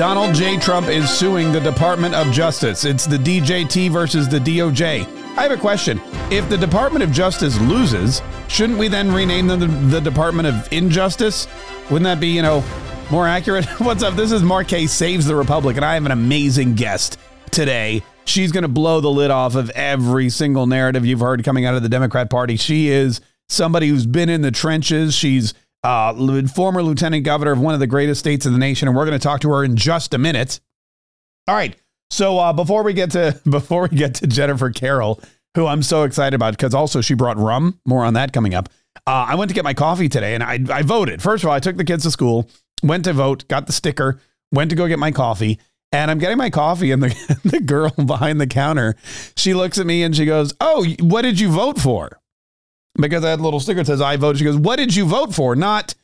Donald J. Trump is suing the Department of Justice. It's the DJT versus the DOJ. I have a question. If the Department of Justice loses, shouldn't we then rename them the, the Department of Injustice? Wouldn't that be, you know, more accurate? What's up? This is Mark Kaye Saves the Republic, and I have an amazing guest today. She's going to blow the lid off of every single narrative you've heard coming out of the Democrat Party. She is somebody who's been in the trenches. She's uh, former lieutenant governor of one of the greatest states in the nation, and we're going to talk to her in just a minute. All right. So uh, before we get to before we get to Jennifer Carroll, who I'm so excited about because also she brought rum. More on that coming up. Uh, I went to get my coffee today, and I I voted. First of all, I took the kids to school, went to vote, got the sticker, went to go get my coffee. And I'm getting my coffee, and the, the girl behind the counter, she looks at me and she goes, Oh, what did you vote for? Because I had a little sticker that says I voted. She goes, What did you vote for? Not,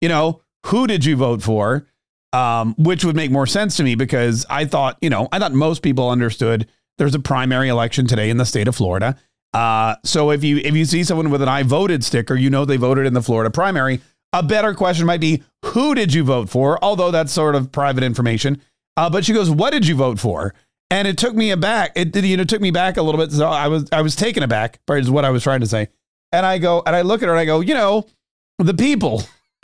you know, who did you vote for? Um, which would make more sense to me because I thought, you know, I thought most people understood there's a primary election today in the state of Florida. Uh, so if you if you see someone with an I voted sticker, you know they voted in the Florida primary. A better question might be, who did you vote for? Although that's sort of private information. Uh, but she goes, what did you vote for? And it took me aback. It you know took me back a little bit. So I was I was taken aback. Is what I was trying to say. And I go, and I look at her and I go, you know, the people.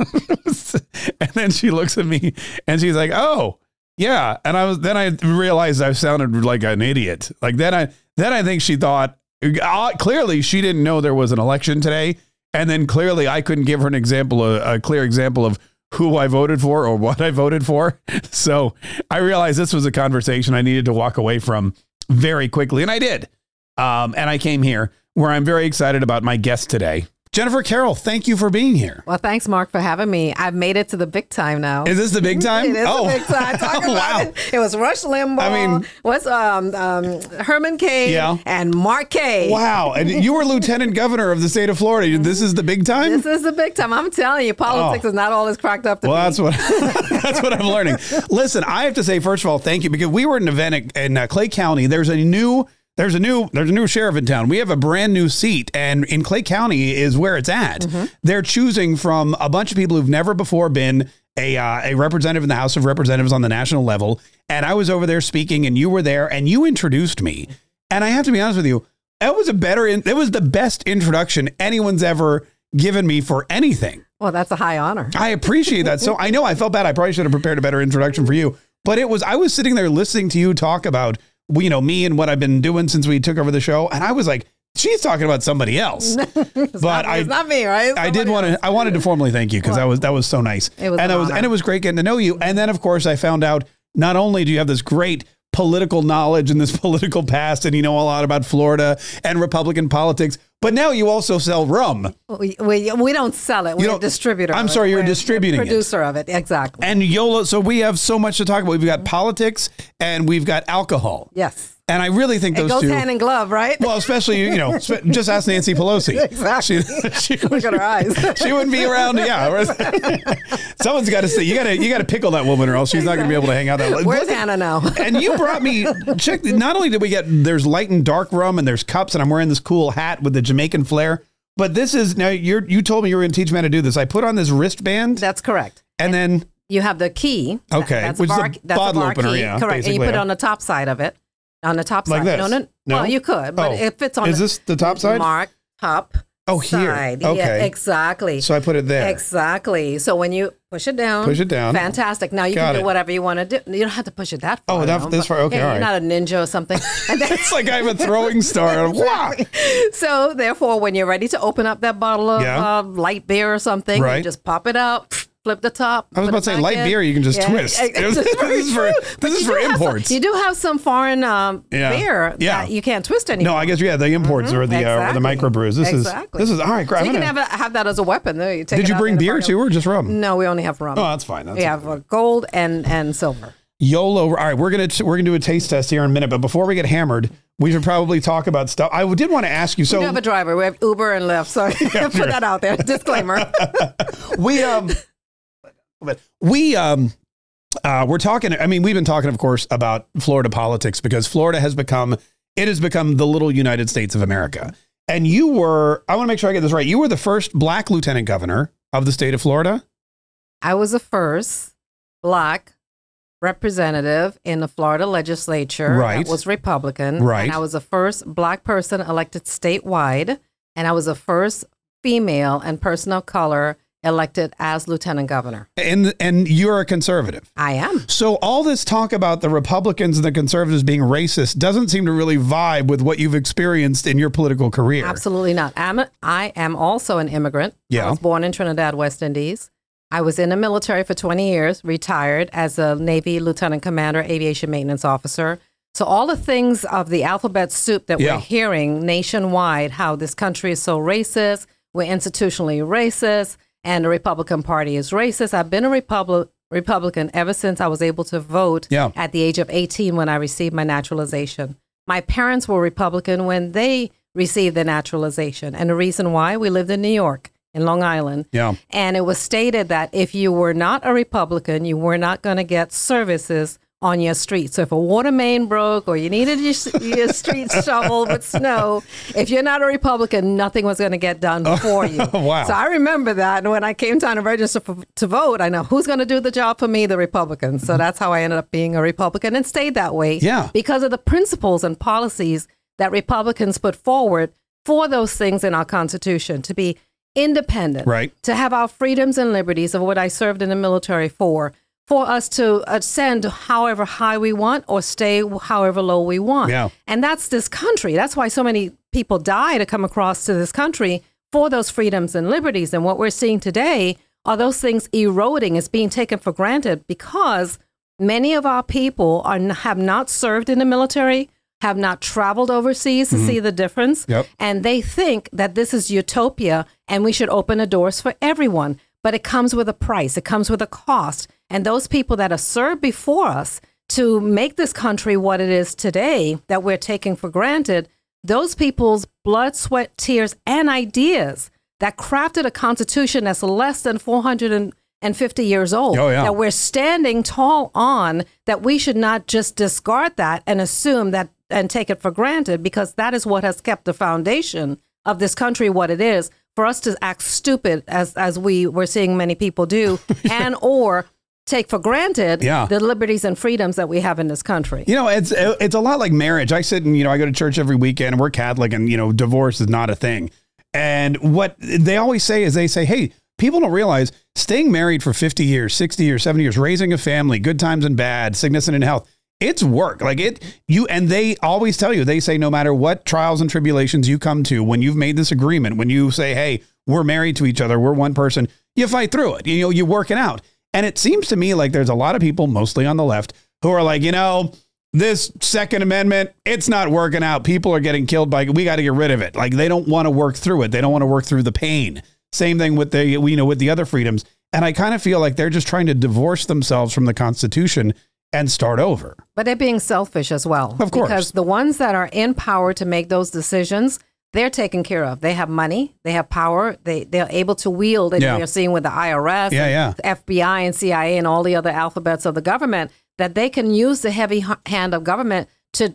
and then she looks at me and she's like, oh, yeah. And I was, then I realized I sounded like an idiot. Like then I, then I think she thought, uh, clearly she didn't know there was an election today. And then clearly I couldn't give her an example, a, a clear example of who I voted for or what I voted for. So I realized this was a conversation I needed to walk away from very quickly. And I did. Um, and I came here where I'm very excited about my guest today. Jennifer Carroll, thank you for being here. Well, thanks, Mark, for having me. I've made it to the big time now. Is this the big time? it is oh. the big time. Talk oh, wow. It. it. was Rush Limbaugh. I mean, what's um, um, Herman Cain yeah. and Mark Kaye. Wow. And you were lieutenant governor of the state of Florida. This is the big time? This is the big time. I'm telling you, politics oh. is not all it's cracked up to well, be. that's what that's what I'm learning. Listen, I have to say, first of all, thank you because we were in an event in uh, Clay County. There's a new there's a new there's a new sheriff in town. We have a brand new seat, and in Clay County is where it's at. Mm-hmm. They're choosing from a bunch of people who've never before been a uh, a representative in the House of Representatives on the national level. And I was over there speaking, and you were there, and you introduced me. And I have to be honest with you, that was a better. It was the best introduction anyone's ever given me for anything. Well, that's a high honor. I appreciate that. So I know I felt bad. I probably should have prepared a better introduction for you. But it was I was sitting there listening to you talk about you know, me and what I've been doing since we took over the show. And I was like, she's talking about somebody else. but not, I, it's not me, right? I did want to. I wanted to formally thank you because that was that was so nice. It was, and it was and it was great getting to know you. And then of course I found out not only do you have this great political knowledge and this political past, and you know a lot about Florida and Republican politics. But now you also sell rum. We, we, we don't sell it. We're a distributor. I'm sorry, you're We're distributing producer it. of it, exactly. And YOLO, so we have so much to talk about. We've got politics and we've got alcohol. Yes. And I really think those it goes two hand in glove, right? Well, especially you know, just ask Nancy Pelosi. Exactly. She, she, Look at her eyes. she wouldn't be around. Yeah. Someone's got to say you got to you got to pickle that woman, or else she's exactly. not going to be able to hang out that. Where's Hannah now? and you brought me check. Not only did we get there's light and dark rum, and there's cups, and I'm wearing this cool hat with the Jamaican flair. But this is now you're you told me you were going to teach me how to do this. I put on this wristband. That's correct. And, and then you have the key. Okay, that's which a bar, is a that's bottle a bar opener. Key. Yeah, correct. And you put it on the top side of it. On the top like side. This. No, no, no. Well, you could, but oh. it fits on. Is this the top side? Mark top. Oh, here. Side. Okay. Yeah, exactly. So I put it there. Exactly. So when you push it down, push it down. Fantastic. Now you Got can it. do whatever you want to do. You don't have to push it that far. Oh, that, this far. Okay, yeah, all You're not a ninja or something. it's like I'm a throwing star. exactly. So therefore, when you're ready to open up that bottle of Yeah. uh, light beer or something, Right. you just pop it out. Flip the top. I was about to say light in. beer. You can just Yeah, twist. this is for this is you for do have some- imports. you do have some foreign um, Yeah. beer Yeah. that you can't twist anymore. no, I guess yeah. The imports or the uh, or the microbrews. This Exactly. is this is all right. Great. So you can have, a, have that as a weapon. There, you take Did you bring beer too, or just rum? No, we only have rum. Oh, that's fine. That's we have uh, gold and and silver. YOLO. All right, we're gonna we're gonna do a taste test here in a minute, but before we get hammered, we should probably talk about stuff. I did want to ask you. So we have a driver. We have Uber and Lyft. So put sure. that out there. Disclaimer. we um we um uh we're talking i mean we've been talking of course about florida politics because florida has become it has become the little united states of america and you were i want to make sure i get this right you were the first black lieutenant governor of the state of florida I was the first black representative in the Florida legislature right. that was Republican. Right. And I was the first black person elected statewide, and I was the first female and person of color elected as lieutenant governor. And and you're a conservative. I am. So all this talk about the Republicans and the conservatives being racist doesn't seem to really vibe with what you've experienced in your political career. Absolutely not. I'm a, I am also an immigrant. Yeah. I was born in Trinidad, West Indies. I was in the military for 20 years, retired as a Navy lieutenant commander, aviation maintenance officer. So all the things of the alphabet soup that Yeah. we're hearing nationwide, how this country is so racist, we're institutionally racist, and the Republican Party is racist. I've been a Republic Republican ever since I was able to vote Yeah. at the age of 18 when I received my naturalization. My parents were Republican when they received the naturalization. And the reason why we lived in New York, in Long Island. Yeah. And it was stated that if you were not a Republican, you were not going to get services on your street. So if a water main broke or you needed your, your street shoveled with snow, if you're not a Republican, nothing was going to get done oh, for you. Wow. So I remember that. And when I came to register for, to vote, I know who's going to do the job for me, the Republicans. So mm-hmm. that's how I ended up being a Republican and stayed that way. Yeah. Because of the principles and policies that Republicans put forward for those things in our Constitution to be independent, Right. to have our freedoms and liberties of what I served in the military for, for us to ascend however high we want or stay however low we want. Yeah. And that's this country. That's why so many people die to come across to this country for those freedoms and liberties. And what we're seeing today are those things eroding, is being taken for granted because many of our people are have not served in the military, have not traveled overseas to mm-hmm. see the difference, Yep. and they think that this is utopia and we should open the doors for everyone. But it comes with a price. It comes with a cost. And those people that have served before us to make this country what it is today, that we're taking for granted, those people's blood, sweat, tears, and ideas that crafted a constitution that's less than 450 years old, Oh, yeah. that we're standing tall on, that we should not just discard that and assume that and take it for granted because that is what has kept the foundation of this country what it is for us to act stupid as as we were seeing many people do and or take for granted Yeah. the liberties and freedoms that we have in this country. You know, it's it's a lot like marriage. I sit and you know I go to church every weekend. and We're Catholic, and you know divorce is not a thing. And what they always say is they say, "Hey, people don't realize staying married for fifty years, sixty years, seventy years, raising a family, good times and bad, sickness and in health." It's work. Like it, you, and they always tell you, they say, no matter what trials and tribulations you come to, when you've made this agreement, when you say, hey, we're married to each other, we're one person, you fight through it. You know, you work it out. And it seems to me like there's a lot of people, mostly on the left, who are like, you know, this Second Amendment, it's not working out. People are getting killed by. We got to get rid of it. Like they don't want to work through it. They don't want to work through the pain. Same thing with the you know with the other freedoms. And I kind of feel like they're just trying to divorce themselves from the Constitution and start over. But they're being selfish as well. Of course. Because the ones that are in power to make those decisions, they're taken care of. They have money, they have power, they, they're able to wield, and Yeah. you're seeing with the IRS, Yeah, yeah. FBI, and CIA, and all the other alphabets of the government, that they can use the heavy hand of government to,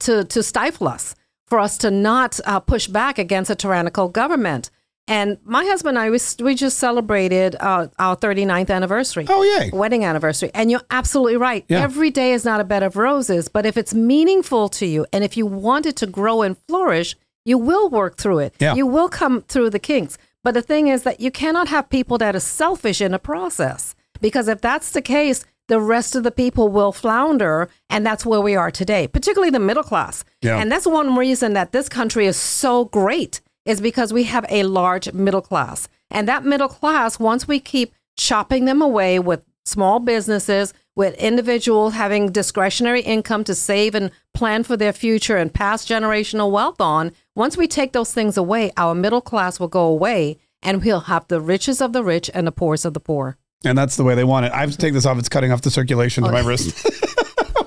to, to stifle us, for us to not uh, push back against a tyrannical government. And my husband and I, we, we just celebrated uh, our 39th anniversary Oh yay! wedding anniversary. And you're absolutely right. Yeah. Every day is not a bed of roses, but if it's meaningful to you and if you want it to grow and flourish, you will work through it. Yeah. You will come through the kinks. But the thing is that you cannot have people that are selfish in the process because if that's the case, the rest of the people will flounder. And that's where we are today, particularly the middle class. Yeah. And that's one reason that this country is so great is because we have a large middle class. And that middle class, once we keep chopping them away with small businesses, with individuals having discretionary income to save and plan for their future and pass generational wealth on, once we take those things away, our middle class will go away and we'll have the richest of the rich and the poorest of the poor. And that's the way they want it. I have to take this off. It's cutting off the circulation to my wrist.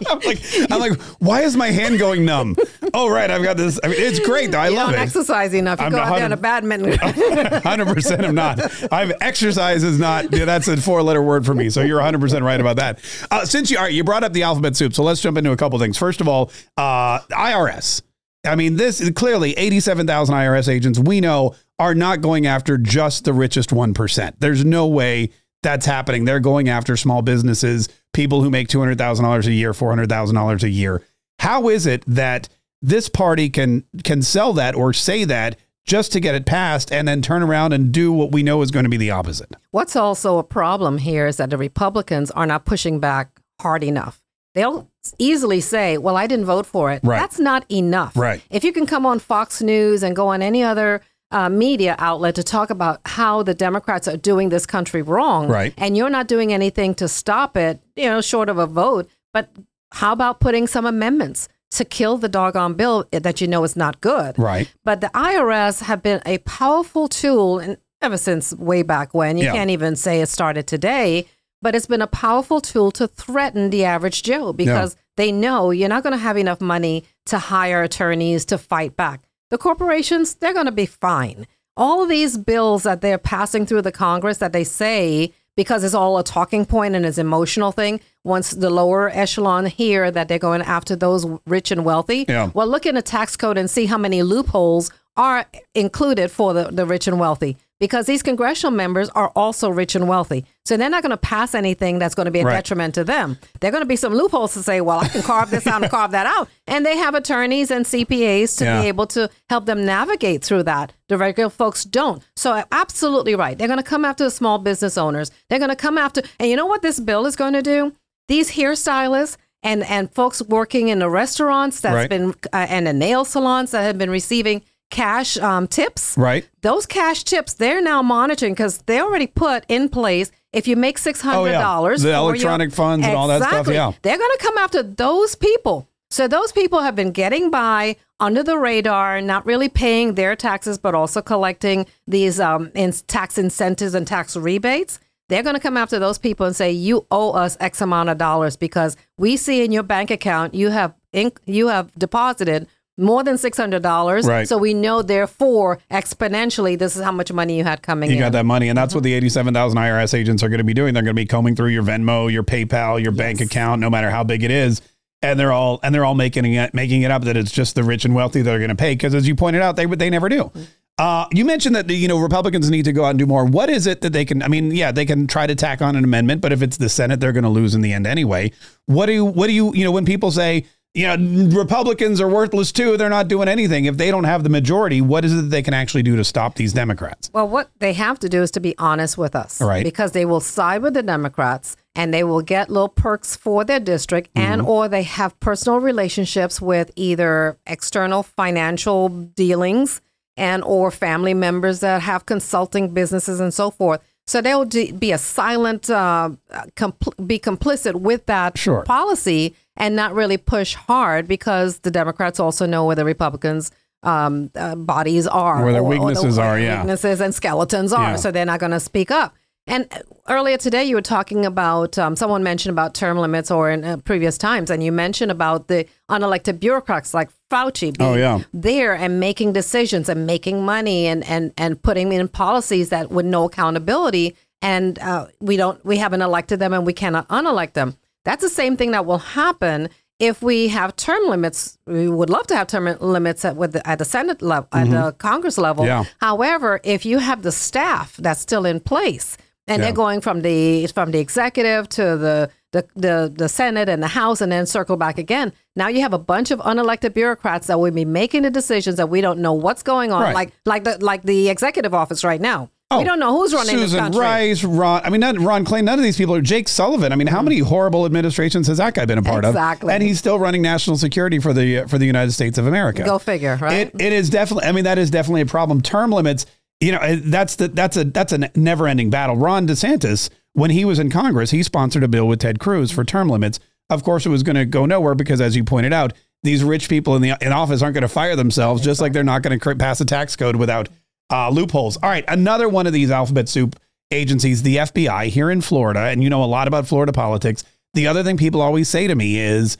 I'm like, I'm like, why is my hand going numb? Oh, right, I've got this. I mean, it's great though. I you love don't it. exercise enough. You I'm go out there 100 in a badminton. Hundred percent, I'm not. I've exercise is not. Yeah, that's a four-letter word for me. So you're 100 percent right about that. Uh, since you all right, you brought up the alphabet soup, so let's jump into a couple things. First of all, uh, IRS. I mean, this is clearly 87,000 IRS agents we know are not going after just the richest one percent. There's no way that's happening. They're going after small businesses, people who make $200,000 a year, $400,000 a year. How is it that this party can can sell that or say that just to get it passed and then turn around and do what we know is going to be the opposite? What's also a problem here is that the Republicans are not pushing back hard enough. They'll easily say, "Well, I didn't vote for it." Right. That's not enough. Right. If you can come on Fox News and go on any other uh, media outlet to talk about how the Democrats are doing this country wrong, Right. and you're not doing anything to stop it, you know, short of a vote, but how about putting some amendments to kill the doggone bill that you know is not good? Right. But the IRS have been a powerful tool, and ever since way back when, you Yeah. can't even say it started today, but it's been a powerful tool to threaten the average Joe because they know you're not going to have enough money to hire attorneys to fight back. The corporations, they're going to be fine. All of these bills that they're passing through the Congress that they say, because it's all a talking point and it's an emotional thing, once the lower echelon hear that they're going after those rich and wealthy, Yeah. well, look in the tax code and see how many loopholes are included for the, the rich and wealthy because these congressional members are also rich and wealthy. So they're not going to pass anything that's going to be a Right. detriment to them. There are going to be some loopholes to say, well, I can carve this out and carve that out. And they have attorneys and CPAs to Yeah. be able to help them navigate through that. The regular folks don't. So absolutely right. They're going to come after the small business owners. They're going to come after, and you know what this bill is going to do? These hairstylists and and folks working in the restaurants that's Right. been uh, and the nail salons that have been receiving cash um, tips Right. those cash tips they're now monitoring because they already put in place if you make six hundred dollars, Oh, The electronic funds and all that stuff, yeah. they're going to come after those people. So those people have been getting by under the radar, not really paying their taxes, but also collecting these um, in tax incentives and tax rebates. They're going to come after those people and say, "You owe us X amount of dollars because we see in your bank account you have inc- you have deposited." More than six hundred dollars, Right. so we know. Therefore, exponentially, this is how much money you had coming You in. got that money, and that's what the 87,000 IRS agents are going to be doing. They're going to be combing through your Venmo, your PayPal, your bank account, no matter how big it is, and they're all and they're all making it making it up that it's just the rich and wealthy that are going to pay because, as you pointed out, they they never do. Uh, you mentioned that the, you know Republicans need to go out and do more. What is it that they can? I mean, yeah, they can try to tack on an amendment, but if it's the Senate, they're going to lose in the end anyway. What do you? What do you? You know, when people say you know Republicans are worthless too, they're not doing anything. If they don't have the majority, what is it that they can actually do to stop these Democrats? Well, what they have to do is to be honest with us. Right. Because they will side with the Democrats and they will get little perks for their district Mm-hmm. and or they have personal relationships with either external financial dealings and or family members that have consulting businesses and so forth. So they'll de- be a silent, uh, compl- be complicit with that Sure. policy and not really push hard because the Democrats also know where the Republicans' um, uh, bodies are, Where their or the- weaknesses are, yeah. weaknesses and skeletons are. Yeah. So they're not going to speak up. And earlier today, you were talking about um, someone mentioned about term limits, or in uh, previous times, and you mentioned about the unelected bureaucrats like Fauci being Oh, yeah. there and making decisions and making money and and and putting in policies that with no accountability. And uh, we don't, we haven't elected them, and we cannot unelect them. That's the same thing that will happen if we have term limits. We would love to have term limits at with the, at the Senate level, at the Congress level. Mm-hmm. Yeah. However, if you have the staff that's still in place and Yeah. they're going from the from the executive to the, the the the Senate and the House and then circle back again, now you have a bunch of unelected bureaucrats that will be making the decisions that we don't know what's going on, Right. like like the like the executive office right now. Oh, we don't know who's running Oh, Susan this country. Rice, Ron. I mean, not Ron Klain. None of these people are Jake Sullivan. I mean, how mm. many horrible administrations has that guy been a part Exactly. of? And he's still running national security for the for the United States of America. Go figure, right? It, it is definitely. I mean, that is definitely a problem. Term limits. You know, that's the that's a that's a never ending battle. Ron DeSantis, when he was in Congress, he sponsored a bill with Ted Cruz for term limits. Of course, it was going to go nowhere because, as you pointed out, these rich people in the in office aren't going to fire themselves, just like they're not going to pass a tax code without uh, loopholes. All right, another one of these alphabet soup agencies, the FBI here in Florida, and you know a lot about Florida politics. The other thing people always say to me is,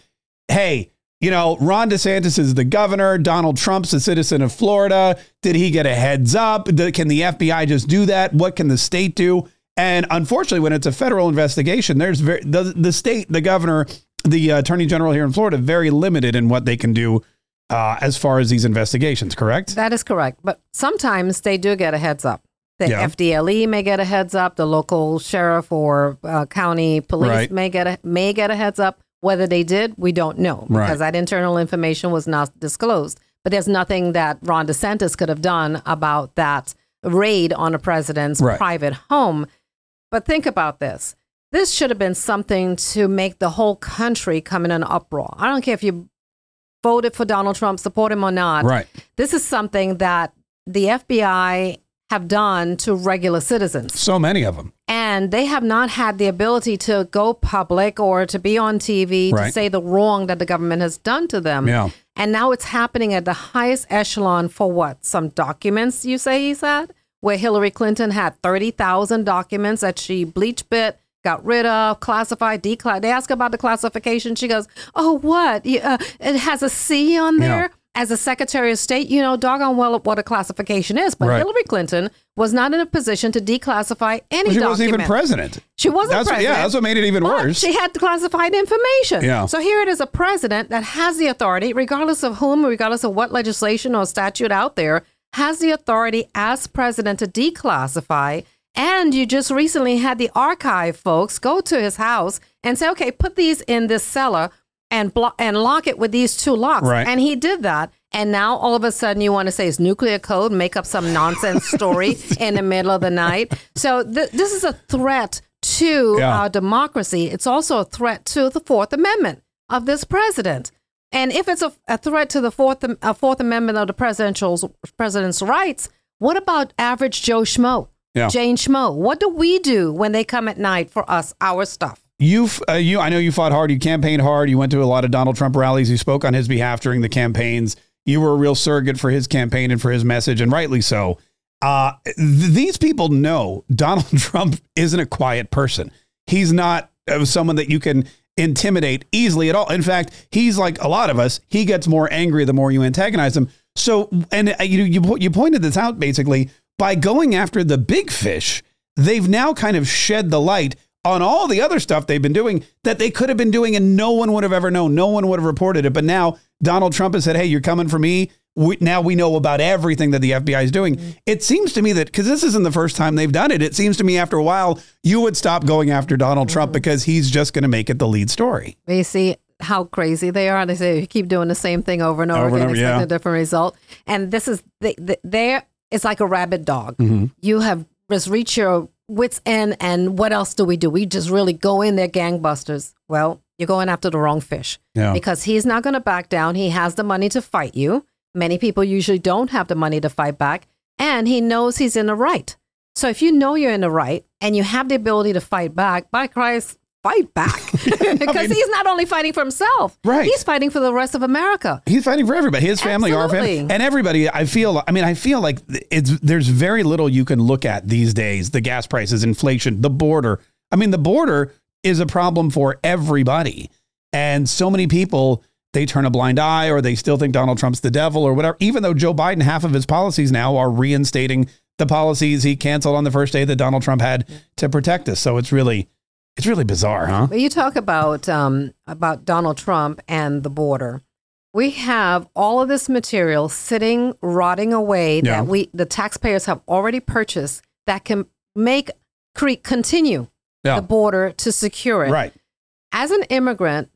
hey, you know, Ron DeSantis is the governor. Donald Trump's a citizen of Florida. Did he get a heads up? Can the FBI just do that? What can the state do? And unfortunately, when it's a federal investigation, there's very, the, the state, the governor, the uh, attorney general here in Florida, very limited in what they can do uh, as far as these investigations, correct? That is correct. But sometimes they do get a heads up. The Yeah. FDLE may get a heads up. The local sheriff or uh, county police Right. may get a may get a heads up. Whether they did, we don't know Right. because that internal information was not disclosed. But there's nothing that Ron DeSantis could have done about that raid on a president's Right. private home. But think about this. This should have been something to make the whole country come in an uproar. I don't care if you voted for Donald Trump, support him or not. Right. This is something that the FBI have done to regular citizens. So many of them. And they have not had the ability to go public or to be on TV Right. to say the wrong that the government has done to them. Yeah. And now it's happening at the highest echelon for what? Some documents, you say he said? Where Hillary Clinton had 30,000 documents that she BleachBit, got rid of, classified, declassified. They ask about the classification. She goes, Oh, what? Uh, it has a C on Yeah. there? As a Secretary of State, you know doggone well what a classification is. But Right. Hillary Clinton was not in a position to declassify any She document. wasn't even president. She wasn't That's what- president. yeah, that's what made it even worse. She had classified information. Yeah. So here it is a president that has the authority, regardless of whom, regardless of what legislation or statute out there, has the authority as president to declassify. And you just recently had the archive folks go to his house and say, okay, put these in this cellar and blo- and lock it with these two locks. Right. And he did that. And now all of a sudden you want to say it's nuclear code, make up some nonsense story in the middle of the night. So th- this is a threat to Yeah. our democracy. It's also a threat to the Fourth Amendment of this president. And if it's a, a threat to the Fourth Fourth Amendment of the presidential's president's rights, what about average Joe Schmo, Yeah. Jane Schmo? What do we do when they come at night for us, our stuff? You've, uh, you, I know you fought hard. You campaigned hard. You went to a lot of Donald Trump rallies. You spoke on his behalf during the campaigns. You were a real surrogate for his campaign and for his message, and rightly so. Uh, th- these people know Donald Trump isn't a quiet person. He's not uh, someone that you can intimidate easily at all. In fact, he's like a lot of us. He gets more angry the more you antagonize him. So, and uh, you you you pointed this out basically by going after the big fish. They've now kind of shed the light on all the other stuff they've been doing that they could have been doing and no one would have ever known. No one would have reported it. But now Donald Trump has said, "Hey, you're coming for me." We, now we know about everything that the FBI is doing. Mm-hmm. It seems to me that because this isn't the first time they've done it, it seems to me after a while you would stop going after Donald Trump mm-hmm. because he's just going to make it the lead story. You see how crazy they are. They say you keep doing the same thing over and over, Over and again, over, expecting yeah. a different result. And this is they, they, there. It's like a rabid dog. Mm-hmm. You have just reached your wits end, and what else do we do? We just really go in there gangbusters. Well, you're going after the wrong fish Yeah. because he's not going to back down. He has the money to fight you. Many people usually don't have the money to fight back, and he knows he's in the right. So if you know you're in the right and you have the ability to fight back, by Christ, fight back. because he's not only fighting for himself, Right. he's fighting for the rest of America. He's fighting for everybody, his family, our family, and everybody. I feel. I mean, I feel like it's there's very little you can look at these days. The gas prices, inflation, the border. I mean, the border is a problem for everybody, and so many people they turn a blind eye, or they still think Donald Trump's the devil, or whatever. Even though Joe Biden, half of his policies now are reinstating the policies he canceled on the first day that Donald Trump had to protect us. So it's really, it's really bizarre, huh? But you talk about um, about Donald Trump and the border. We have all of this material sitting, rotting away Yeah. that we the taxpayers have already purchased that can make cre- continue Yeah. the border to secure it. Right. As an immigrant,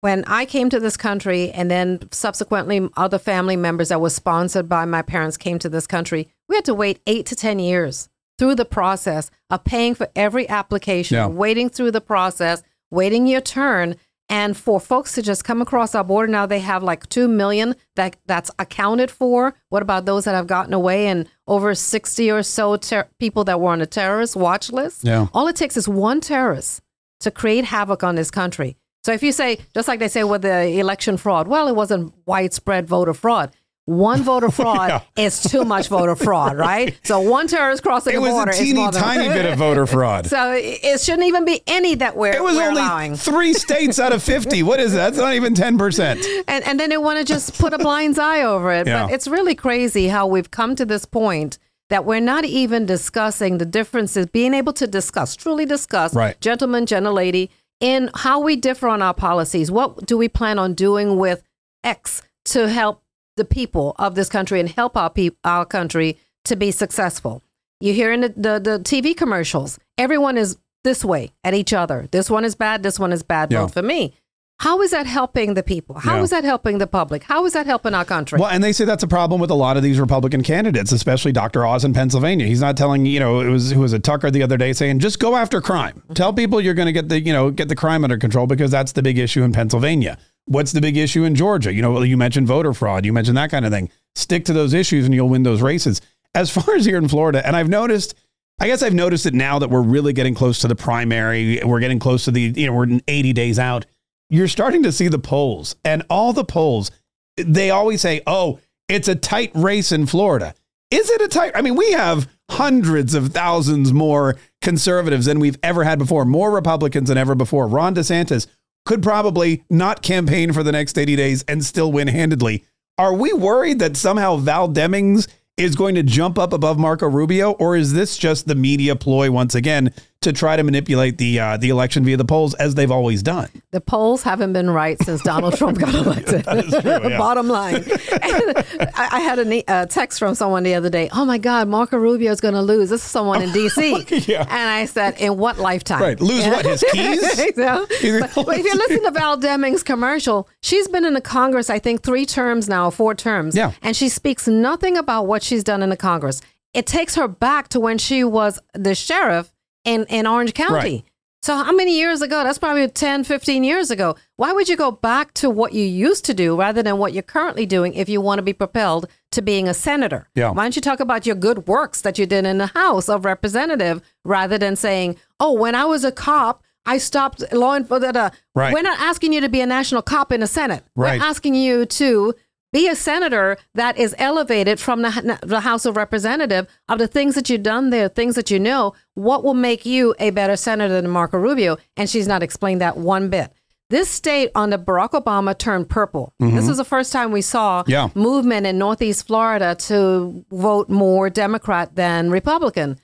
when I came to this country and then subsequently other family members that were sponsored by my parents came to this country, we had to wait eight to 10 years through the process of paying for every application, Yeah. waiting through the process, waiting your turn. And for folks to just come across our border now, they have like 2 million that, that's accounted for. What about those that have gotten away and over 60 or so ter- people that were on a terrorist watch list? Yeah. All it takes is one terrorist to create havoc on this country. So if you say, just like they say with the election fraud, well, it wasn't widespread voter fraud. One voter fraud Yeah. is too much voter fraud, right? So one terrorist crossing It the was border a is teeny more than tiny bit of voter fraud. So it it shouldn't even be any that we're, It was we're only allowing. three states out of 50. What is that? That's not even 10%. and and then they want to just put a blind's eye over it. Yeah. But it's really crazy how we've come to this point that we're not even discussing the differences, being able to discuss, truly discuss, Right. gentleman, gentlelady, in how we differ on our policies. What do we plan on doing with X to help the people of this country and help our our country to be successful? You hear in the, the, the TV commercials, everyone is this way at each other. This one is bad. This one is bad. Yeah. Vote for me. How is that helping the people? How Yeah. is that helping the public? How is that helping our country? Well, and they say that's a problem with a lot of these Republican candidates, especially Dr. Oz in Pennsylvania. He's not telling you know it was who was a Tucker the other day saying just go after crime. Mm-hmm. Tell people you're going to get the you know get the crime under control because that's the big issue in Pennsylvania. What's the big issue in Georgia? You know, you mentioned voter fraud. You mentioned that kind of thing. Stick to those issues and you'll win those races. As far as here in Florida, and I've noticed. I guess I've noticed it now that we're really getting close to the primary. We're getting close to the, you know, we're 80 days out. You're starting to see the polls and all the polls they always say, "Oh, it's a tight race in Florida." Is it a tight? I mean, we have hundreds of thousands more conservatives than we've ever had before, more Republicans than ever before. Ron DeSantis could probably not campaign for the next 80 days and still win handedly. Are we worried that somehow Val Demings is going to jump up above Marco Rubio, or is this just the media ploy once again to try to manipulate the uh, the election via the polls as they've always done? The polls haven't been right since Donald Trump got elected. true, yeah. Bottom line. I, I had a, text from someone the other day. Oh my God, Marco Rubio is going to lose. This is someone in D.C. Yeah. And I said, in what lifetime? Right. Lose what, his keys? so, but, but if you listen to Val Demings' commercial, she's been in the Congress, I think, three terms now, four terms. Yeah. And she speaks nothing about what she's done in the Congress. It takes her back to when she was the sheriff in, in Orange County. Right. So how many years ago? That's probably 10, 15 years ago. Why would you go back to what you used to do rather than what you're currently doing if you want to be propelled to being a senator? Yeah. Why don't you talk about your good works that you did in the House of Representative rather than saying, oh, when I was a cop, I stopped law enforcement. Right. We're not asking you to be a national cop in the Senate. Right. We're asking you to be a senator that is elevated from the, the House of Representative of the things that you've done there, things that you know. What will make you a better senator than Marco Rubio? And she's not explained that one bit. This state under Barack Obama turned purple. This is the first time we saw Mm-hmm. Yeah. movement in Northeast Florida to vote more Democrat than Republican.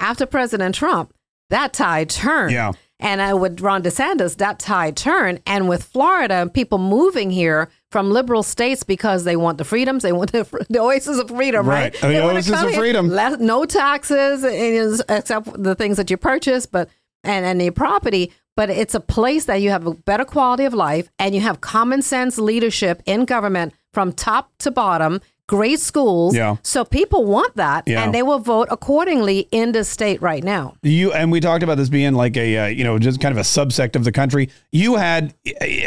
After President Trump, that tide turned. Yeah. And with Ron DeSantis, that tide turned. And with Florida and people moving here from liberal states because they want the freedoms, they want the, the oasis of freedom, right? Right. The oasis of freedom. less- no taxes except the things that you purchase, but and, and property. But it's a place that you have a better quality of life and you have common sense leadership in government from top to bottom, great schools. Yeah. So people want that Yeah. and they will vote accordingly in the state right now. You and we talked about this being like a uh, you know just kind of a subsect of the country. You had,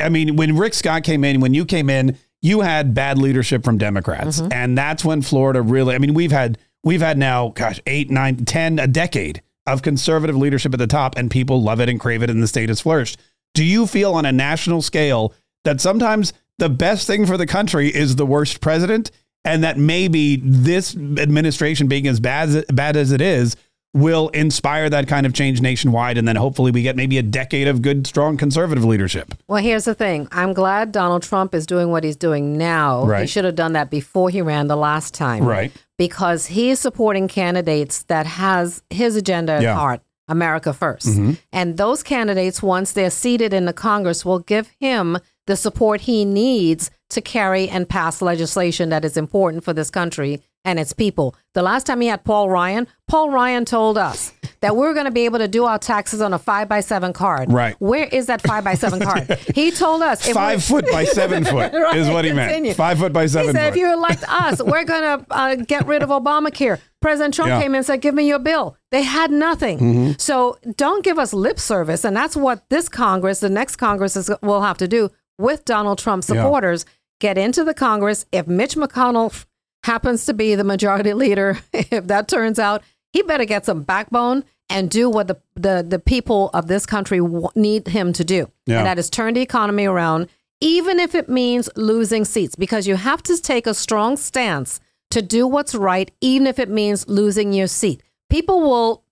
I mean, when Rick Scott came in, when you came in, you had bad leadership from Democrats, and that's when Florida really. I mean, we've had we've had now, gosh, eight, nine, ten, a decade of conservative leadership at the top, and people love it and crave it, and the state has flourished. Do you feel on a national scale that sometimes the best thing for the country is the worst president? And that maybe this administration being as bad as, bad as it is will inspire that kind of change nationwide. And then hopefully we get maybe a decade of good, strong conservative leadership. Well, here's the thing. I'm glad Donald Trump is doing what he's doing now. He should have done that before he ran the last time. Right. Because he is supporting candidates that has his agenda at Yeah. Mm-hmm. heart, America 1st And those candidates, once they're seated in the Congress, will give him the support he needs to carry and pass legislation that is important for this country and its people. The last time he had Paul Ryan, Paul Ryan told us that we're going to be able to do our taxes on a five by seven card. Right. Where is that five by seven card? He told us if Five foot by seven foot Right, is what he continue. meant. Five foot by seven. He said, if you elect us, we're going to uh, get rid of Obamacare. President Trump Yeah. came in and said, give me your bill. They had nothing. Mm-hmm. So don't give us lip service. And that's what this Congress, the next Congress, is, will have to do with Donald Trump Yeah. supporters. Get into the Congress. If Mitch McConnell happens to be the majority leader, if that turns out, he better get some backbone and do what the, the, the people of this country w- need him to do. Yeah. And that is turn the economy around, even if it means losing seats, because you have to take a strong stance to do what's right, even if it means losing your seat. People will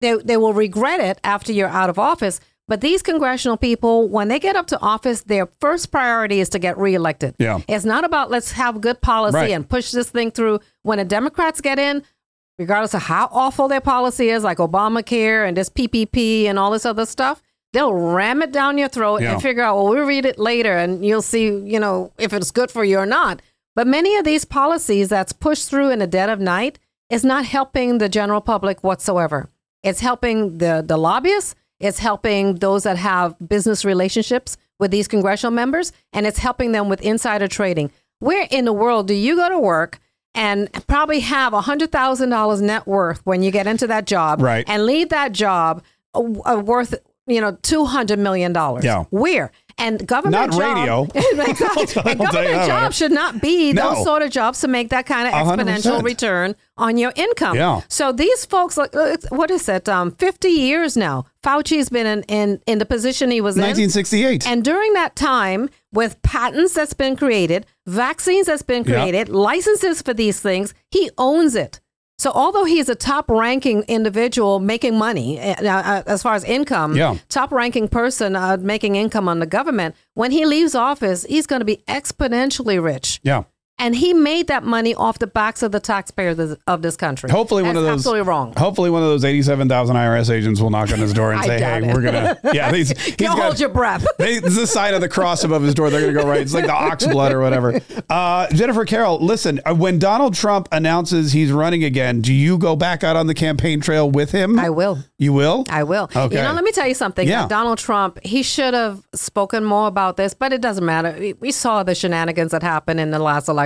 they, they will regret it after you're out of office. But these congressional people, when they get up to office, their first priority is to get reelected. Yeah. It's not about let's have good policy Right. and push this thing through. When the Democrats get in, regardless of how awful their policy is, like Obamacare and this PPP and all this other stuff, they'll ram it down your throat Yeah. and figure out, well, we'll read it later and you'll see, you know, if it's good for you or not. But many of these policies that's pushed through in the dead of night is not helping the general public whatsoever. It's helping the, the lobbyists, it's helping those that have business relationships with these congressional members, and it's helping them with insider trading. Where in the world do you go to work and probably have $100,000 net worth when you get into that job Right. and leave that job uh, worth, you know, $200 million? Yeah. Where? And government Not job- radio. exactly. And government jobs should not be No. those sort of jobs to make that kind of exponential percent. return on your income. Yeah. So these folks, like, uh, what is it? Um, Fifty years now. Fauci's been in, in in the position he was in. 1968. And during that time, with patents that's been created, vaccines that's been Yeah. created, licenses for these things, he owns it. So although he's a top-ranking individual making money uh, uh, as far as income, Yeah. top-ranking person uh, making income on the government, when he leaves office, he's going to be exponentially rich. yeah. And he made that money off the backs of the taxpayers of- this country. Hopefully, one That's of those. absolutely wrong. Hopefully, one of those 87,000 IRS agents will knock on his door and say, "Hey, it. we're gonna." Yeah, he's, he's got- hold your breath. They, it's the sign of the cross above his door. They're going to go right. It's like the ox blood or whatever. Uh, Jennifer Carroll, listen, uh, when Donald Trump announces he's running again, do you go back out on the campaign trail with him? I will. You will? I will. Okay. You know, let me tell you something. Yeah. Donald Trump, he should have spoken more about this, but it doesn't matter. We, we saw the shenanigans that happened in the last election.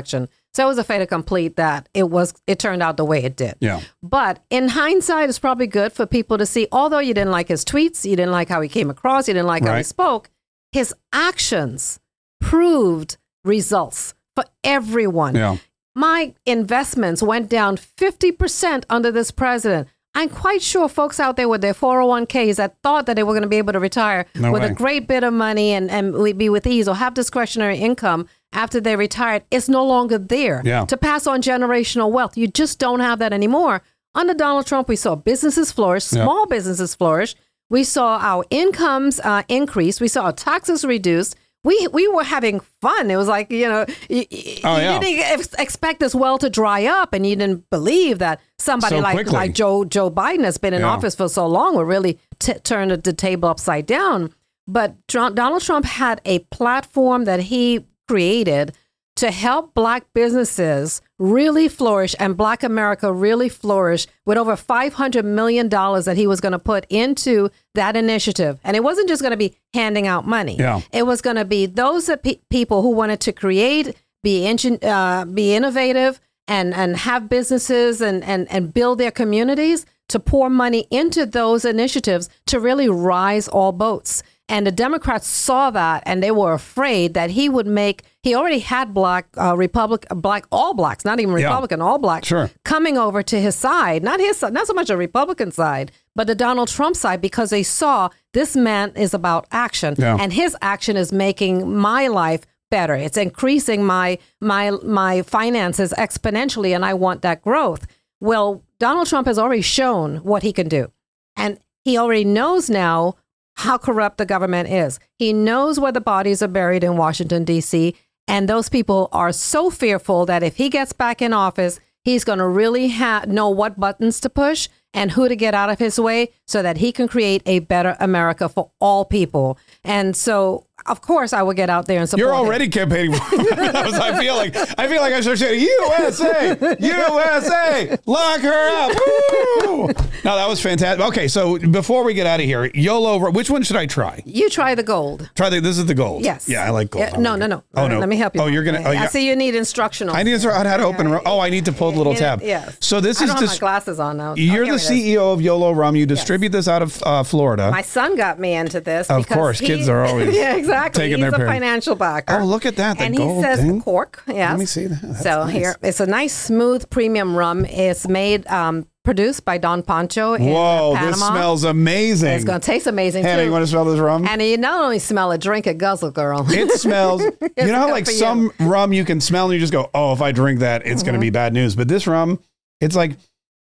So it was a fait complete that it was it turned out the way it did. Yeah. But in hindsight, it's probably good for people to see, although you didn't like his tweets, you didn't like how he came across, you didn't like how he spoke, his actions proved results for everyone Yeah. my investments went down 50% under this president. I'm quite sure folks out there with their 401ks that thought that they were going to be able to retire No with way. a great bit of money and, and we'd be with ease or have discretionary income after they retired, it's no longer there Yeah. to pass on generational wealth. You just don't have that anymore. Under Donald Trump, we saw businesses flourish, Yeah. small businesses flourish. We saw our incomes uh, increase. We saw our taxes reduced. We, we were having fun. It was like, you know, you, Oh, you yeah. didn't ex- expect this well to dry up, and you didn't believe that somebody So like, quickly. like Joe Joe Biden has been in Yeah. office for so long would really t- turn the, the table upside down. But Trump, Donald Trump had a platform that he created to help black businesses really flourish and black America really flourish with over $500 million that he was going to put into that initiative. And it wasn't just going to be handing out money. Yeah. It was going to be those pe- people who wanted to create, be, engin- uh, be innovative, and, and have businesses and, and, and build their communities to pour money into those initiatives to really rise all boats. And the Democrats saw that and they were afraid that he would make, he already had black, uh, Republic, black, all blacks, not even Yeah. Republican, all blacks Sure. coming over to his side, not his side, not so much a Republican side, but the Donald Trump side, because they saw this man is about action, Yeah. and his action is making my life better. It's increasing my my my finances exponentially, and I want that growth. Well, Donald Trump has already shown what he can do, and he already knows now how corrupt the government is. He knows where the bodies are buried in Washington D.C. And those people are so fearful that if he gets back in office, he's going to really ha- know what buttons to push and who to get out of his way so that he can create a better America for all people. And so, of course, I will get out there and support You're already campaigning. for I feel like I feel like I should say USA, USA, lock her up. Woo! No, that was fantastic. Okay, so before we get out of here, YOLO. Which one should I try? You try the gold. Try the. This is the gold. Yes. Yeah, I like gold. Yeah, no, no, no. Oh no. Let me help you. Oh, you're gonna. Oh, I see you need instructional. I need to how to open. ro- Oh, I need to pull the little tab. Yes. So this I is just. glasses on now. You're the here it is. CEO of YOLO Rum. You distribute this out of uh, Florida. My son got me into this. Of course, he- kids are always yeah, exactly. Taking He's their a parent- financial backer. Oh, look at that, and he says thing. cork. Yes. me see that. That's so nice. here, it's a nice, smooth, premium rum. It's made, um, produced by Don Pancho in uh, Whoa, Panama. this smells amazing. It's going to taste amazing Hannah, too. you want to smell this rum? and you not only smell it, drink it, guzzle, girl. It smells. you know how like for you. some rum you can smell and you just go, oh, if I drink that, it's going to Mm-hmm. be bad news. But this rum, it's like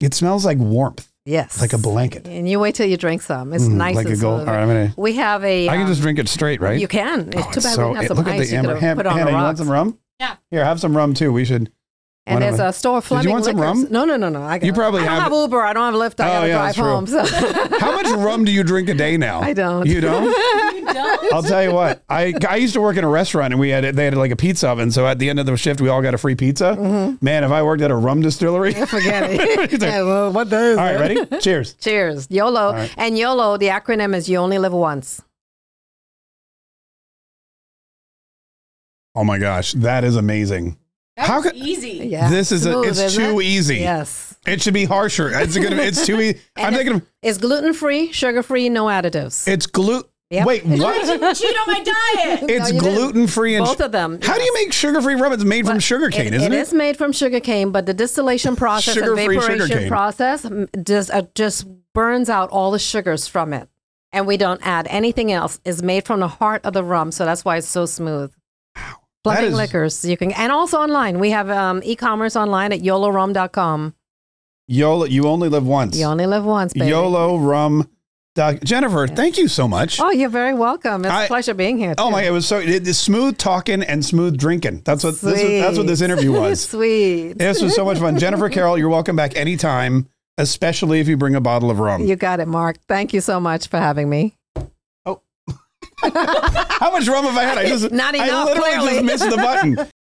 it smells like warmth, yes. like a blanket. And you wait till you drink some. It's Mm, nice like and a gold. All right, I'm gonna. We have a. I can um, just drink it straight, right? You can. It's Oh, too it's bad so- we didn't have it- some look at ice. the you could amber. have Han- put on Hannah, the you want some rum? Yeah. Here, have some rum too. We should. And Why there's a store Fleming you want some Liquors. rum? No, no, no, no. I got, You probably I don't have- have Uber. I don't have Lyft. I Oh, gotta yeah, drive that's true. home. So How much rum do you drink a day now? I don't. You don't? You don't? I'll tell you what. I I used to work in a restaurant and we had they had like a pizza oven. So at the end of the shift, we all got a free pizza. Mm-hmm. Man, if I worked at a rum distillery, all forget it. yeah, well, what day is right, it? ready? Cheers. Cheers. YOLO. right. And YOLO, the acronym is you only live once. Oh my gosh, that is amazing. That How was could- easy. Yeah. This is a, it's too it? easy. Yes. It should be harsher. It's gonna. It's too easy. I'm And thinking of, It's gluten free, sugar free, no additives. it's gluten. Yep. Wait, I what? didn't cheat on my diet. It's you didn't. gluten free and Both of them. How do you make sugar free rum? It's made from sugar cane, It- isn't it? It is made from sugar cane, but the distillation process and Sugar-free vaporation sugarcane. process just uh, just burns out all the sugars from it, and we don't add anything else. It's made from the heart of the rum, so that's why it's so smooth. Is- Liquors, you can, and also online. We have um, e-commerce online at yolorum.com. YOLO. You only live once. You only live once, baby. YOLO rum. doc- Jennifer, thank you so much. Oh, you're very welcome. It's I- a pleasure being here. Oh my! It was so it, it's smooth talking and smooth drinking. That's what this is, that's what this interview was. Sweet. this was so much fun. Jennifer Carroll, you're welcome back anytime, especially if you bring a bottle of rum. You got it, Mark. Thank you so much for having me. How much rum have I had? I just Not I literally clearly. just missed the button.